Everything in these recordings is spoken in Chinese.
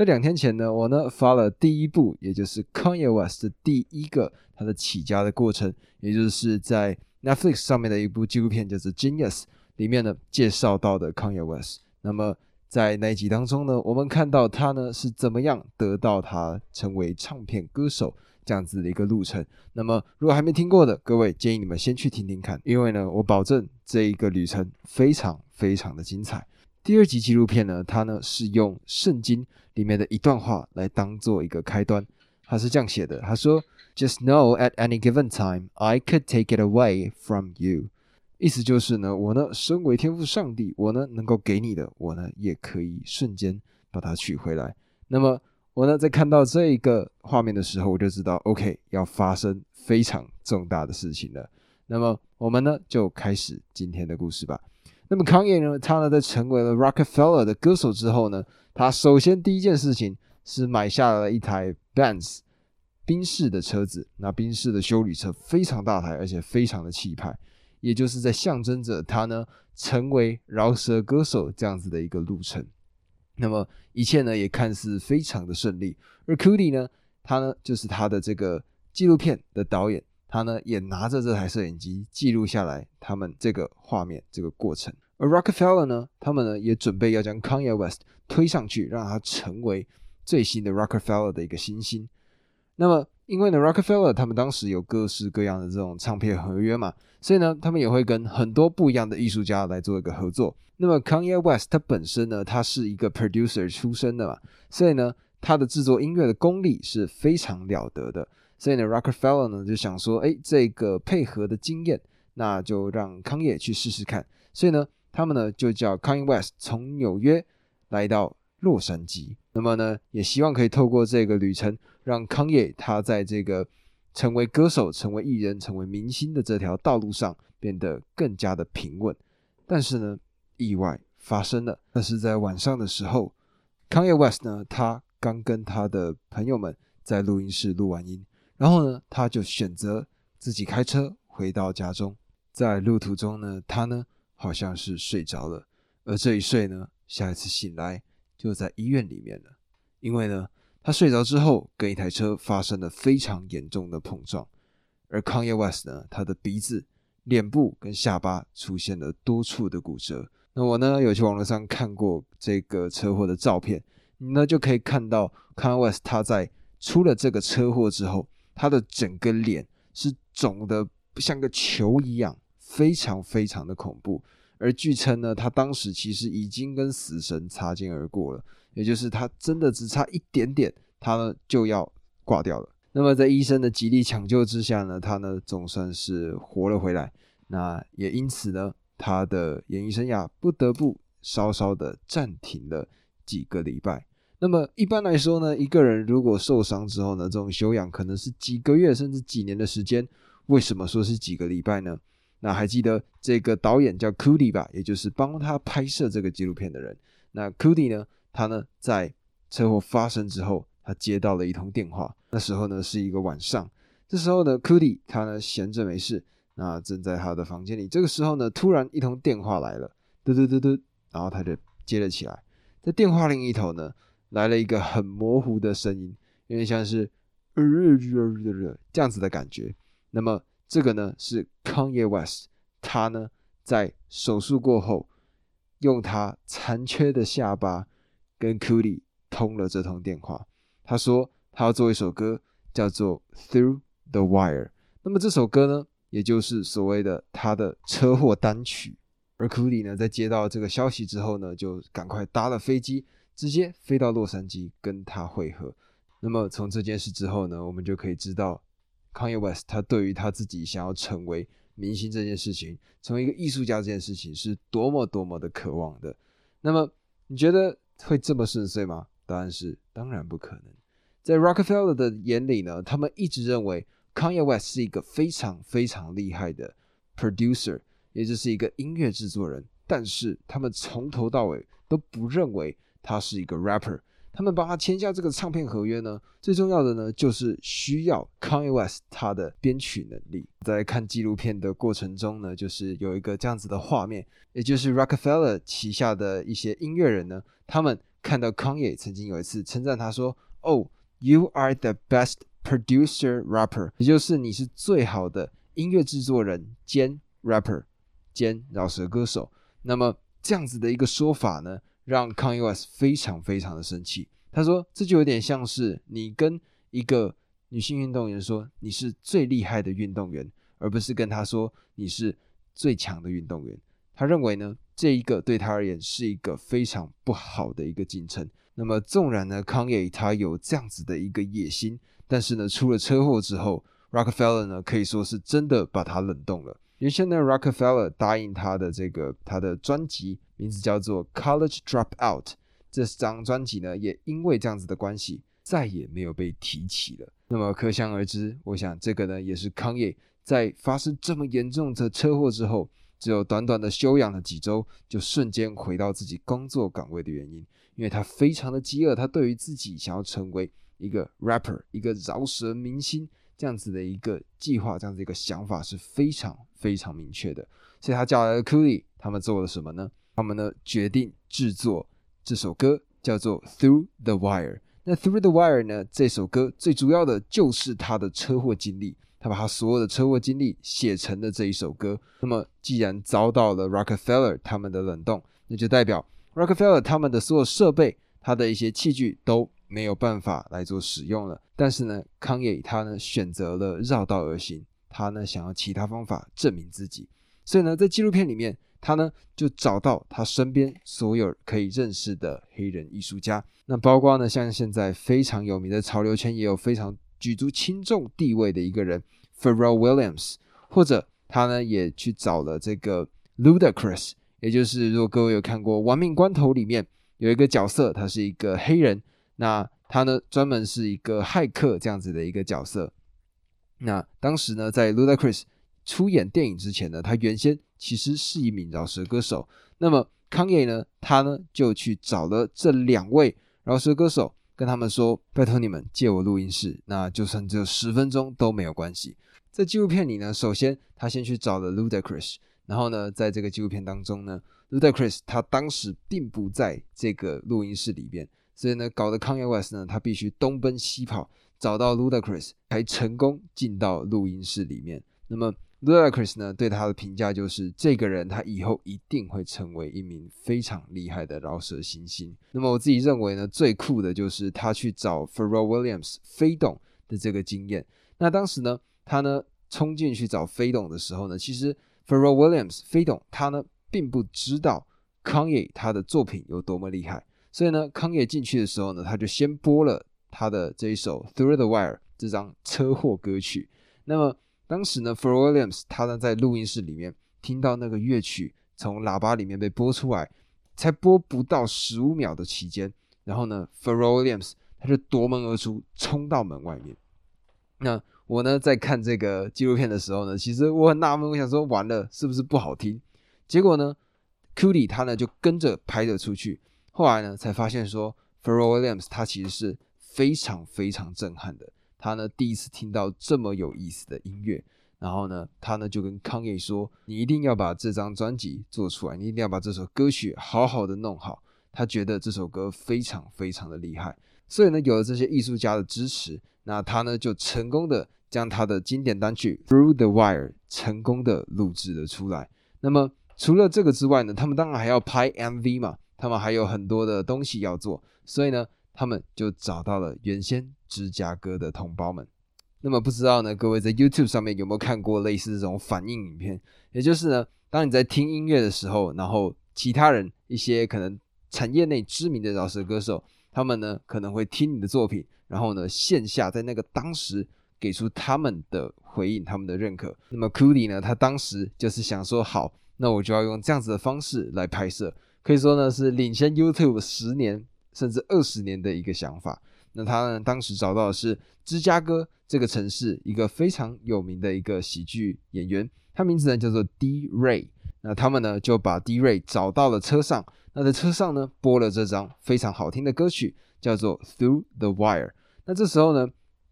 那两天前呢，我呢发了第一部，也就是 Kanye West 的第一个他的起家的过程，也就是在 Netflix 上面的一部纪录片，叫做《Genius》里面呢介绍到的 Kanye West。那么在那一集当中呢，我们看到他呢是怎么样得到他成为唱片歌手这样子的一个路程。那么如果还没听过的各位，建议你们先去听听看，因为呢，我保证这一个旅程非常非常的精彩。第二集纪录片呢，它呢是用圣经。里面的一段话来当做一个开端，他是这样写的：他说，Just know at any given time, I could take it away from you。意思就是呢，我呢，身为天赋上帝，我呢能够给你的，我呢也可以瞬间把它取回来。那么我呢，在看到这一个画面的时候，我就知道，OK，要发生非常重大的事情了。那么我们呢，就开始今天的故事吧。那么康爷呢，他呢在成为了 Rockefeller 的歌手之后呢？他首先第一件事情是买下了一台 Benz 宾士的车子，那宾士的修理车非常大台，而且非常的气派，也就是在象征着他呢成为饶舌歌手这样子的一个路程。那么一切呢也看似非常的顺利，而 Cody 呢，他呢就是他的这个纪录片的导演，他呢也拿着这台摄影机记录下来他们这个画面这个过程。而 Rockefeller 呢，他们呢也准备要将 Kanye West 推上去，让他成为最新的 Rockefeller 的一个新星。那么，因为呢 Rockefeller 他们当时有各式各样的这种唱片合约嘛，所以呢，他们也会跟很多不一样的艺术家来做一个合作。那么 Kanye West 他本身呢，他是一个 producer 出身的嘛，所以呢，他的制作音乐的功力是非常了得的。所以呢，Rockefeller 呢就想说，哎，这个配合的经验，那就让康业去试试看。所以呢。他们呢就叫 Kanye West 从纽约来到洛杉矶，那么呢也希望可以透过这个旅程，让康业他在这个成为歌手、成为艺人、成为明星的这条道路上变得更加的平稳。但是呢，意外发生了。那是在晚上的时候，Kanye West 呢他刚跟他的朋友们在录音室录完音，然后呢他就选择自己开车回到家中，在路途中呢他呢。好像是睡着了，而这一睡呢，下一次醒来就在医院里面了。因为呢，他睡着之后跟一台车发生了非常严重的碰撞，而 Kanye West 呢，他的鼻子、脸部跟下巴出现了多处的骨折。那我呢，有去网络上看过这个车祸的照片，你呢就可以看到 Kanye West 他在出了这个车祸之后，他的整个脸是肿的像个球一样。非常非常的恐怖，而据称呢，他当时其实已经跟死神擦肩而过了，也就是他真的只差一点点，他呢就要挂掉了。那么在医生的极力抢救之下呢，他呢总算是活了回来。那也因此呢，他的演艺生涯不得不稍稍的暂停了几个礼拜。那么一般来说呢，一个人如果受伤之后呢，这种休养可能是几个月甚至几年的时间。为什么说是几个礼拜呢？那还记得这个导演叫 Cody 吧？也就是帮他拍摄这个纪录片的人。那 Cody 呢？他呢在车祸发生之后，他接到了一通电话。那时候呢是一个晚上。这时候呢，Cody 他呢闲着没事，那正在他的房间里。这个时候呢，突然一通电话来了，嘟嘟嘟嘟，然后他就接了起来。在电话另一头呢，来了一个很模糊的声音，有点像是呃这样子的感觉。那么。这个呢是 Kanye West，他呢在手术过后，用他残缺的下巴跟 Cody 通了这通电话。他说他要做一首歌，叫做 Through the Wire。那么这首歌呢，也就是所谓的他的车祸单曲。而 Cody 呢，在接到这个消息之后呢，就赶快搭了飞机，直接飞到洛杉矶跟他会合。那么从这件事之后呢，我们就可以知道。Kanye West，他对于他自己想要成为明星这件事情，成为一个艺术家这件事情，是多么多么的渴望的。那么，你觉得会这么顺遂吗？答案是当然不可能。在 Rockefeller 的眼里呢，他们一直认为 Kanye West 是一个非常非常厉害的 producer，也就是一个音乐制作人，但是他们从头到尾都不认为他是一个 rapper。他们帮他签下这个唱片合约呢，最重要的呢就是需要 Kanye West 他的编曲能力。在看纪录片的过程中呢，就是有一个这样子的画面，也就是 Rockefeller 旗下的一些音乐人呢，他们看到 Kanye 曾经有一次称赞他说：“Oh, you are the best producer rapper，也就是你是最好的音乐制作人兼 rapper 兼饶舌歌手。”那么这样子的一个说法呢，让 Kanye West 非常非常的生气。他说：“这就有点像是你跟一个女性运动员说你是最厉害的运动员，而不是跟他说你是最强的运动员。”他认为呢，这一个对他而言是一个非常不好的一个进程。那么，纵然呢，康也他有这样子的一个野心，但是呢，出了车祸之后，Rockefeller 呢可以说是真的把他冷冻了。原先呢，Rockefeller 答应他的这个他的专辑名字叫做《College Dropout》，这张专辑呢也因为这样子的关系再也没有被提起了。那么可想而知，我想这个呢也是康也在发生这么严重的车祸之后。只有短短的休养了几周，就瞬间回到自己工作岗位的原因，因为他非常的饥饿，他对于自己想要成为一个 rapper，一个饶舌明星这样子的一个计划，这样子一个想法是非常非常明确的。所以他叫来了 Cooley，他们做了什么呢？他们呢决定制作这首歌，叫做 Through the Wire。那 Through the Wire 呢，这首歌最主要的就是他的车祸经历。他把他所有的车祸经历写成了这一首歌。那么，既然遭到了 Rockefeller 他们的冷冻，那就代表 Rockefeller 他们的所有设备、他的一些器具都没有办法来做使用了。但是呢，康也他呢选择了绕道而行，他呢想要其他方法证明自己。所以呢，在纪录片里面，他呢就找到他身边所有可以认识的黑人艺术家。那包括呢，像现在非常有名的潮流圈，也有非常。举足轻重地位的一个人 f e r r e l l Williams，或者他呢也去找了这个 Ludacris，也就是如果各位有看过《亡命关头》里面有一个角色，他是一个黑人，那他呢专门是一个骇客这样子的一个角色。那当时呢在 Ludacris 出演电影之前呢，他原先其实是一名饶舌歌手。那么康也呢，他呢就去找了这两位饶舌歌手。跟他们说：“拜托你们借我录音室，那就算只有十分钟都没有关系。”在纪录片里呢，首先他先去找了 Ludacris，然后呢，在这个纪录片当中呢，Ludacris 他当时并不在这个录音室里边，所以呢，搞得 Kanye West 呢，他必须东奔西跑找到 Ludacris，才成功进到录音室里面。那么 Ludacris 呢，对他的评价就是，这个人他以后一定会成为一名非常厉害的饶舌新星。那么我自己认为呢，最酷的就是他去找 Pharrell Williams 飞董的这个经验。那当时呢，他呢冲进去找飞董的时候呢，其实 Pharrell Williams 飞董他呢并不知道 Kanye 他的作品有多么厉害，所以呢，Kanye 进去的时候呢，他就先播了他的这一首 Through the Wire 这张车祸歌曲。那么当时呢 f r Williams 他呢在录音室里面听到那个乐曲从喇叭里面被播出来，才播不到十五秒的期间，然后呢 f r Williams 他就夺门而出，冲到门外面。那我呢在看这个纪录片的时候呢，其实我很纳闷，我想说完了是不是不好听？结果呢 c u d y 他呢就跟着拍了出去，后来呢才发现说 f r Williams 他其实是非常非常震撼的。他呢第一次听到这么有意思的音乐，然后呢，他呢就跟康也说：“你一定要把这张专辑做出来，你一定要把这首歌曲好好的弄好。”他觉得这首歌非常非常的厉害，所以呢，有了这些艺术家的支持，那他呢就成功的将他的经典单曲《Through the Wire》成功的录制了出来。那么除了这个之外呢，他们当然还要拍 MV 嘛，他们还有很多的东西要做，所以呢。他们就找到了原先芝加哥的同胞们。那么不知道呢，各位在 YouTube 上面有没有看过类似这种反应影片？也就是呢，当你在听音乐的时候，然后其他人一些可能产业内知名的饶舌歌手，他们呢可能会听你的作品，然后呢线下在那个当时给出他们的回应，他们的认可。那么 Cody 呢，他当时就是想说，好，那我就要用这样子的方式来拍摄，可以说呢是领先 YouTube 十年。甚至二十年的一个想法。那他呢，当时找到的是芝加哥这个城市一个非常有名的一个喜剧演员，他名字呢叫做 D Ray。那他们呢就把 D Ray 找到了车上，那在车上呢播了这张非常好听的歌曲，叫做 Through the Wire。那这时候呢，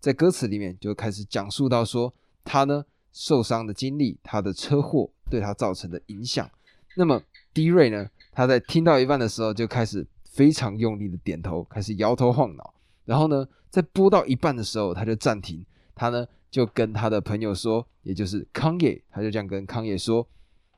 在歌词里面就开始讲述到说他呢受伤的经历，他的车祸对他造成的影响。那么 D Ray 呢，他在听到一半的时候就开始。非常用力的点头，开始摇头晃脑。然后呢，在播到一半的时候，他就暂停。他呢就跟他的朋友说，也就是康也，他就这样跟康也说：“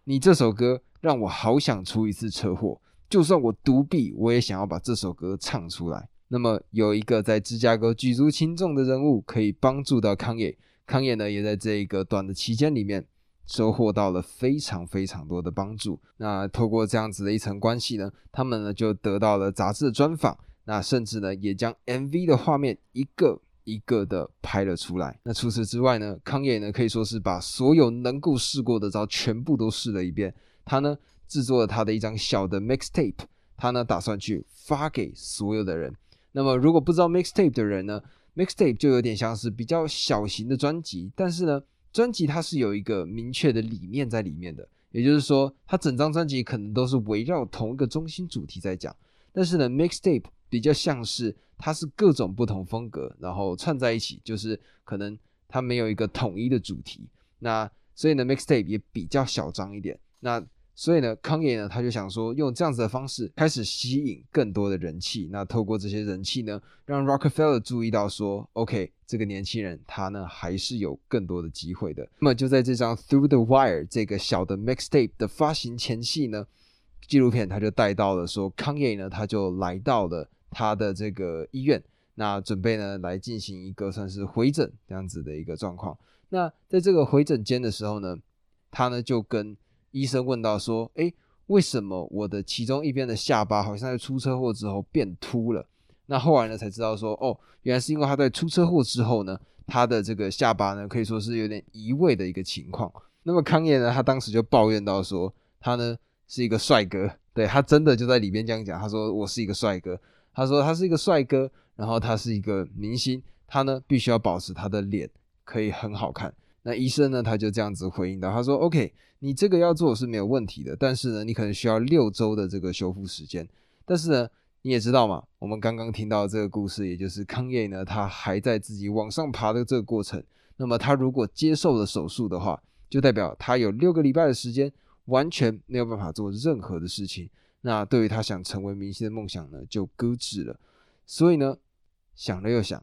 你这首歌让我好想出一次车祸，就算我独臂，我也想要把这首歌唱出来。”那么有一个在芝加哥举足轻重的人物可以帮助到康也，康也呢也在这一个短的期间里面收获到了非常非常多的帮助。那透过这样子的一层关系呢，他们呢就得到了杂志的专访。那甚至呢，也将 MV 的画面一个一个的拍了出来。那除此之外呢，康也呢可以说是把所有能够试过的招全部都试了一遍。他呢制作了他的一张小的 mixtape，他呢打算去发给所有的人。那么如果不知道 mixtape 的人呢，mixtape 就有点像是比较小型的专辑，但是呢，专辑它是有一个明确的理念在里面的，也就是说，它整张专辑可能都是围绕同一个中心主题在讲。但是呢，mixtape 比较像是它是各种不同风格，然后串在一起，就是可能它没有一个统一的主题。那所以呢，mixtape 也比较小张一点。那所以呢，康也呢他就想说，用这样子的方式开始吸引更多的人气。那透过这些人气呢，让 Rockefeller 注意到说，OK，这个年轻人他呢还是有更多的机会的。那么就在这张 Through the Wire 这个小的 mixtape 的发行前夕呢。纪录片他就带到了说，康也呢，他就来到了他的这个医院，那准备呢来进行一个算是回诊这样子的一个状况。那在这个回诊间的时候呢，他呢就跟医生问到说，哎，为什么我的其中一边的下巴好像在出车祸之后变秃了？那后来呢才知道说，哦，原来是因为他在出车祸之后呢，他的这个下巴呢可以说是有点移位的一个情况。那么康也呢，他当时就抱怨到说，他呢。是一个帅哥，对他真的就在里边这样讲。他说我是一个帅哥，他说他是一个帅哥，然后他是一个明星，他呢必须要保持他的脸可以很好看。那医生呢他就这样子回应到，他说 OK，你这个要做是没有问题的，但是呢你可能需要六周的这个修复时间。但是呢你也知道嘛，我们刚刚听到这个故事，也就是康业呢他还在自己往上爬的这个过程。那么他如果接受了手术的话，就代表他有六个礼拜的时间。完全没有办法做任何的事情，那对于他想成为明星的梦想呢，就搁置了。所以呢，想了又想，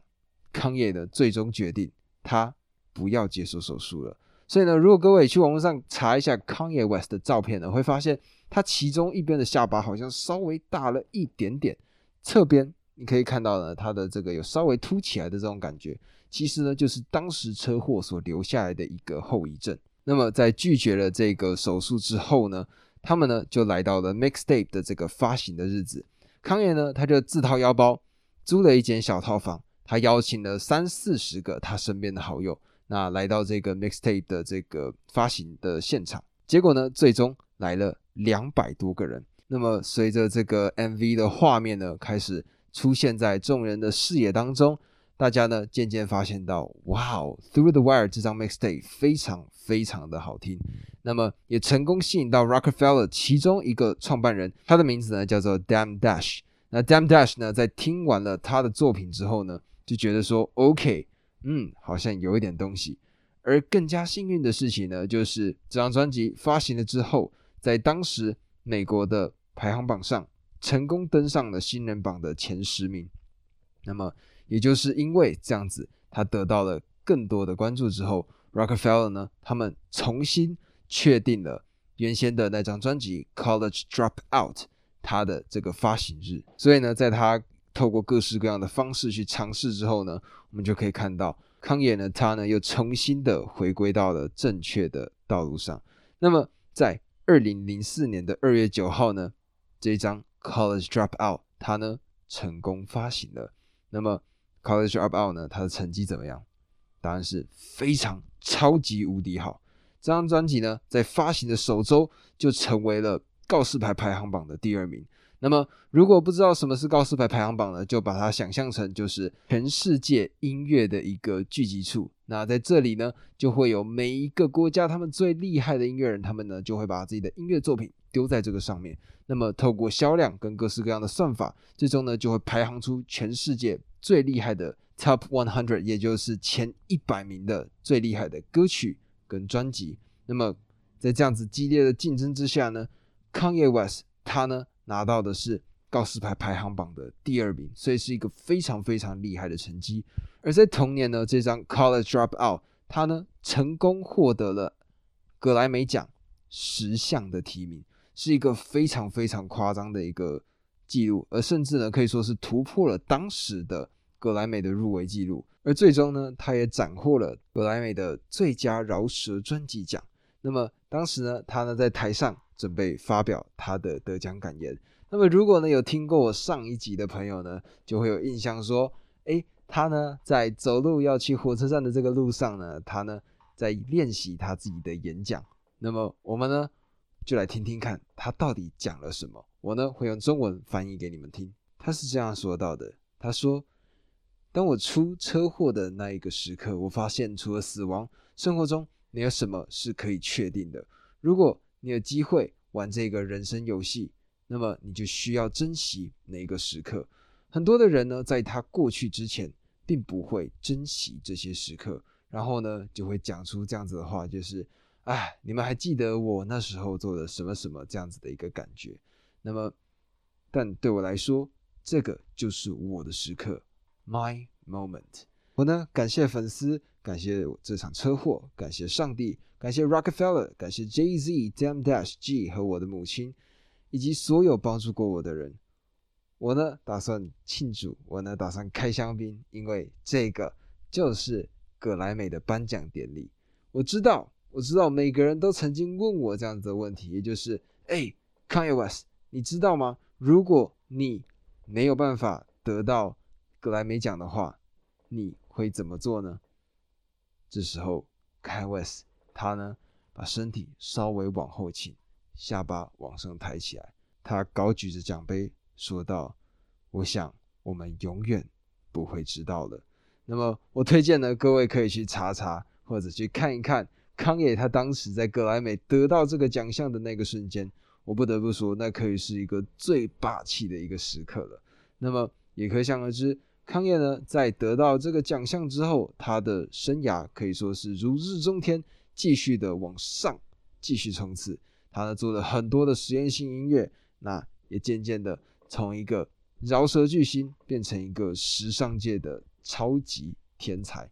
康也的最终决定，他不要接受手术了。所以呢，如果各位去网络上查一下康也 West 的照片呢，会发现他其中一边的下巴好像稍微大了一点点，侧边你可以看到呢，他的这个有稍微凸起来的这种感觉，其实呢，就是当时车祸所留下来的一个后遗症。那么在拒绝了这个手术之后呢，他们呢就来到了 Mixtape 的这个发行的日子。康爷呢他就自掏腰包租了一间小套房，他邀请了三四十个他身边的好友，那来到这个 Mixtape 的这个发行的现场。结果呢，最终来了两百多个人。那么随着这个 MV 的画面呢开始出现在众人的视野当中。大家呢渐渐发现到，哇哦，《Through the Wire》这张 Mixtape 非常非常的好听，那么也成功吸引到 Rockefeller 其中一个创办人，他的名字呢叫做 Dam Dash。那 Dam Dash 呢在听完了他的作品之后呢，就觉得说，OK，嗯，好像有一点东西。而更加幸运的事情呢，就是这张专辑发行了之后，在当时美国的排行榜上成功登上了新人榜的前十名。那么也就是因为这样子，他得到了更多的关注之后，Rockefeller 呢，他们重新确定了原先的那张专辑《College Dropout》它的这个发行日。所以呢，在他透过各式各样的方式去尝试之后呢，我们就可以看到康也呢，他呢又重新的回归到了正确的道路上。那么在二零零四年的二月九号呢，这张《College Dropout》它呢成功发行了。那么 College Dropout 呢？他的成绩怎么样？答案是非常超级无敌好。这张专辑呢，在发行的首周就成为了告示牌排行榜的第二名。那么，如果不知道什么是告示牌排行榜呢，就把它想象成就是全世界音乐的一个聚集处。那在这里呢，就会有每一个国家他们最厉害的音乐人，他们呢就会把自己的音乐作品丢在这个上面。那么，透过销量跟各式各样的算法，最终呢就会排行出全世界最厉害的 Top One Hundred，也就是前一百名的最厉害的歌曲跟专辑。那么，在这样子激烈的竞争之下呢，Kanye West 他呢？拿到的是告示牌排行榜的第二名，所以是一个非常非常厉害的成绩。而在同年呢，这张 College Dropout，他呢成功获得了格莱美奖十项的提名，是一个非常非常夸张的一个记录，而甚至呢可以说是突破了当时的格莱美的入围记录。而最终呢，他也斩获了格莱美的最佳饶舌专辑奖。那么当时呢，他呢在台上准备发表他的得奖感言。那么如果呢有听过我上一集的朋友呢，就会有印象说，哎。他呢，在走路要去火车站的这个路上呢，他呢在练习他自己的演讲。那么我们呢，就来听听看他到底讲了什么。我呢会用中文翻译给你们听。他是这样说到的：他说，当我出车祸的那一个时刻，我发现除了死亡，生活中没有什么是可以确定的。如果你有机会玩这个人生游戏，那么你就需要珍惜那个时刻。很多的人呢，在他过去之前。并不会珍惜这些时刻，然后呢，就会讲出这样子的话，就是，哎，你们还记得我那时候做的什么什么这样子的一个感觉。那么，但对我来说，这个就是我的时刻，my moment。我呢，感谢粉丝，感谢这场车祸，感谢上帝，感谢 Rockefeller，感谢 Jay Z、Dam Dash G 和我的母亲，以及所有帮助过我的人。我呢打算庆祝，我呢打算开香槟，因为这个就是葛莱美的颁奖典礼。我知道，我知道每个人都曾经问我这样子的问题，也就是，哎，Kaios，你知道吗？如果你没有办法得到格莱美奖的话，你会怎么做呢？这时候，Kaios 他呢把身体稍微往后倾，下巴往上抬起来，他高举着奖杯。说道：“我想我们永远不会知道了。那么，我推荐呢，各位可以去查查，或者去看一看康也他当时在格莱美得到这个奖项的那个瞬间。我不得不说，那可以是一个最霸气的一个时刻了。那么，也可想而知，康也呢，在得到这个奖项之后，他的生涯可以说是如日中天，继续的往上继续冲刺。他呢，做了很多的实验性音乐，那也渐渐的。”从一个饶舌巨星变成一个时尚界的超级天才，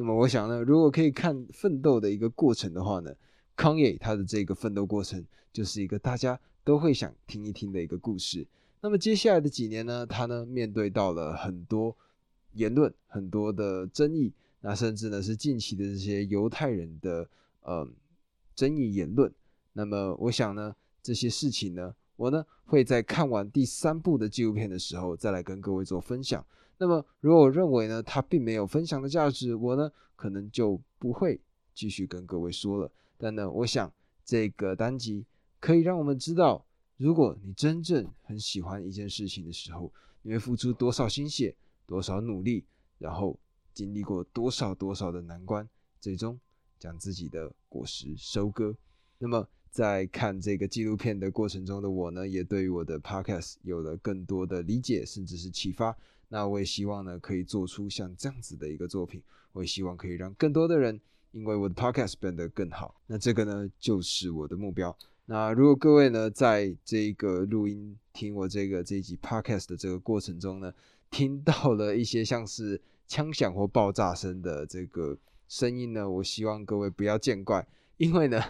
那么我想呢，如果可以看奋斗的一个过程的话呢，康也他的这个奋斗过程就是一个大家都会想听一听的一个故事。那么接下来的几年呢，他呢面对到了很多言论、很多的争议，那甚至呢是近期的这些犹太人的呃争议言论。那么我想呢，这些事情呢。我呢会在看完第三部的纪录片的时候再来跟各位做分享。那么如果我认为呢它并没有分享的价值，我呢可能就不会继续跟各位说了。但呢，我想这个单集可以让我们知道，如果你真正很喜欢一件事情的时候，你会付出多少心血、多少努力，然后经历过多少多少的难关，最终将自己的果实收割。那么。在看这个纪录片的过程中的我呢，也对于我的 podcast 有了更多的理解，甚至是启发。那我也希望呢，可以做出像这样子的一个作品。我也希望可以让更多的人因为我的 podcast 变得更好。那这个呢，就是我的目标。那如果各位呢，在这个录音听我这个这一集 podcast 的这个过程中呢，听到了一些像是枪响或爆炸声的这个声音呢，我希望各位不要见怪，因为呢。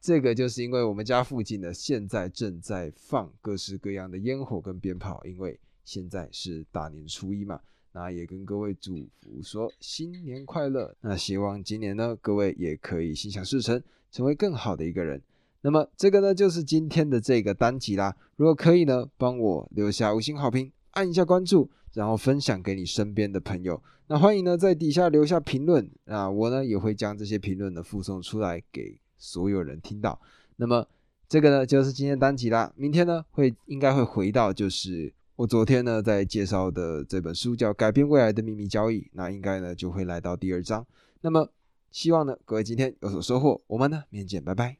这个就是因为我们家附近呢，现在正在放各式各样的烟火跟鞭炮，因为现在是大年初一嘛，那也跟各位祝福说新年快乐。那希望今年呢，各位也可以心想事成，成为更好的一个人。那么这个呢，就是今天的这个单集啦。如果可以呢，帮我留下五星好评，按一下关注，然后分享给你身边的朋友。那欢迎呢，在底下留下评论，那我呢也会将这些评论呢附送出来给。所有人听到，那么这个呢就是今天单集啦。明天呢会应该会回到就是我昨天呢在介绍的这本书叫《改变未来的秘密交易》，那应该呢就会来到第二章。那么希望呢各位今天有所收获，我们呢明天见，拜拜。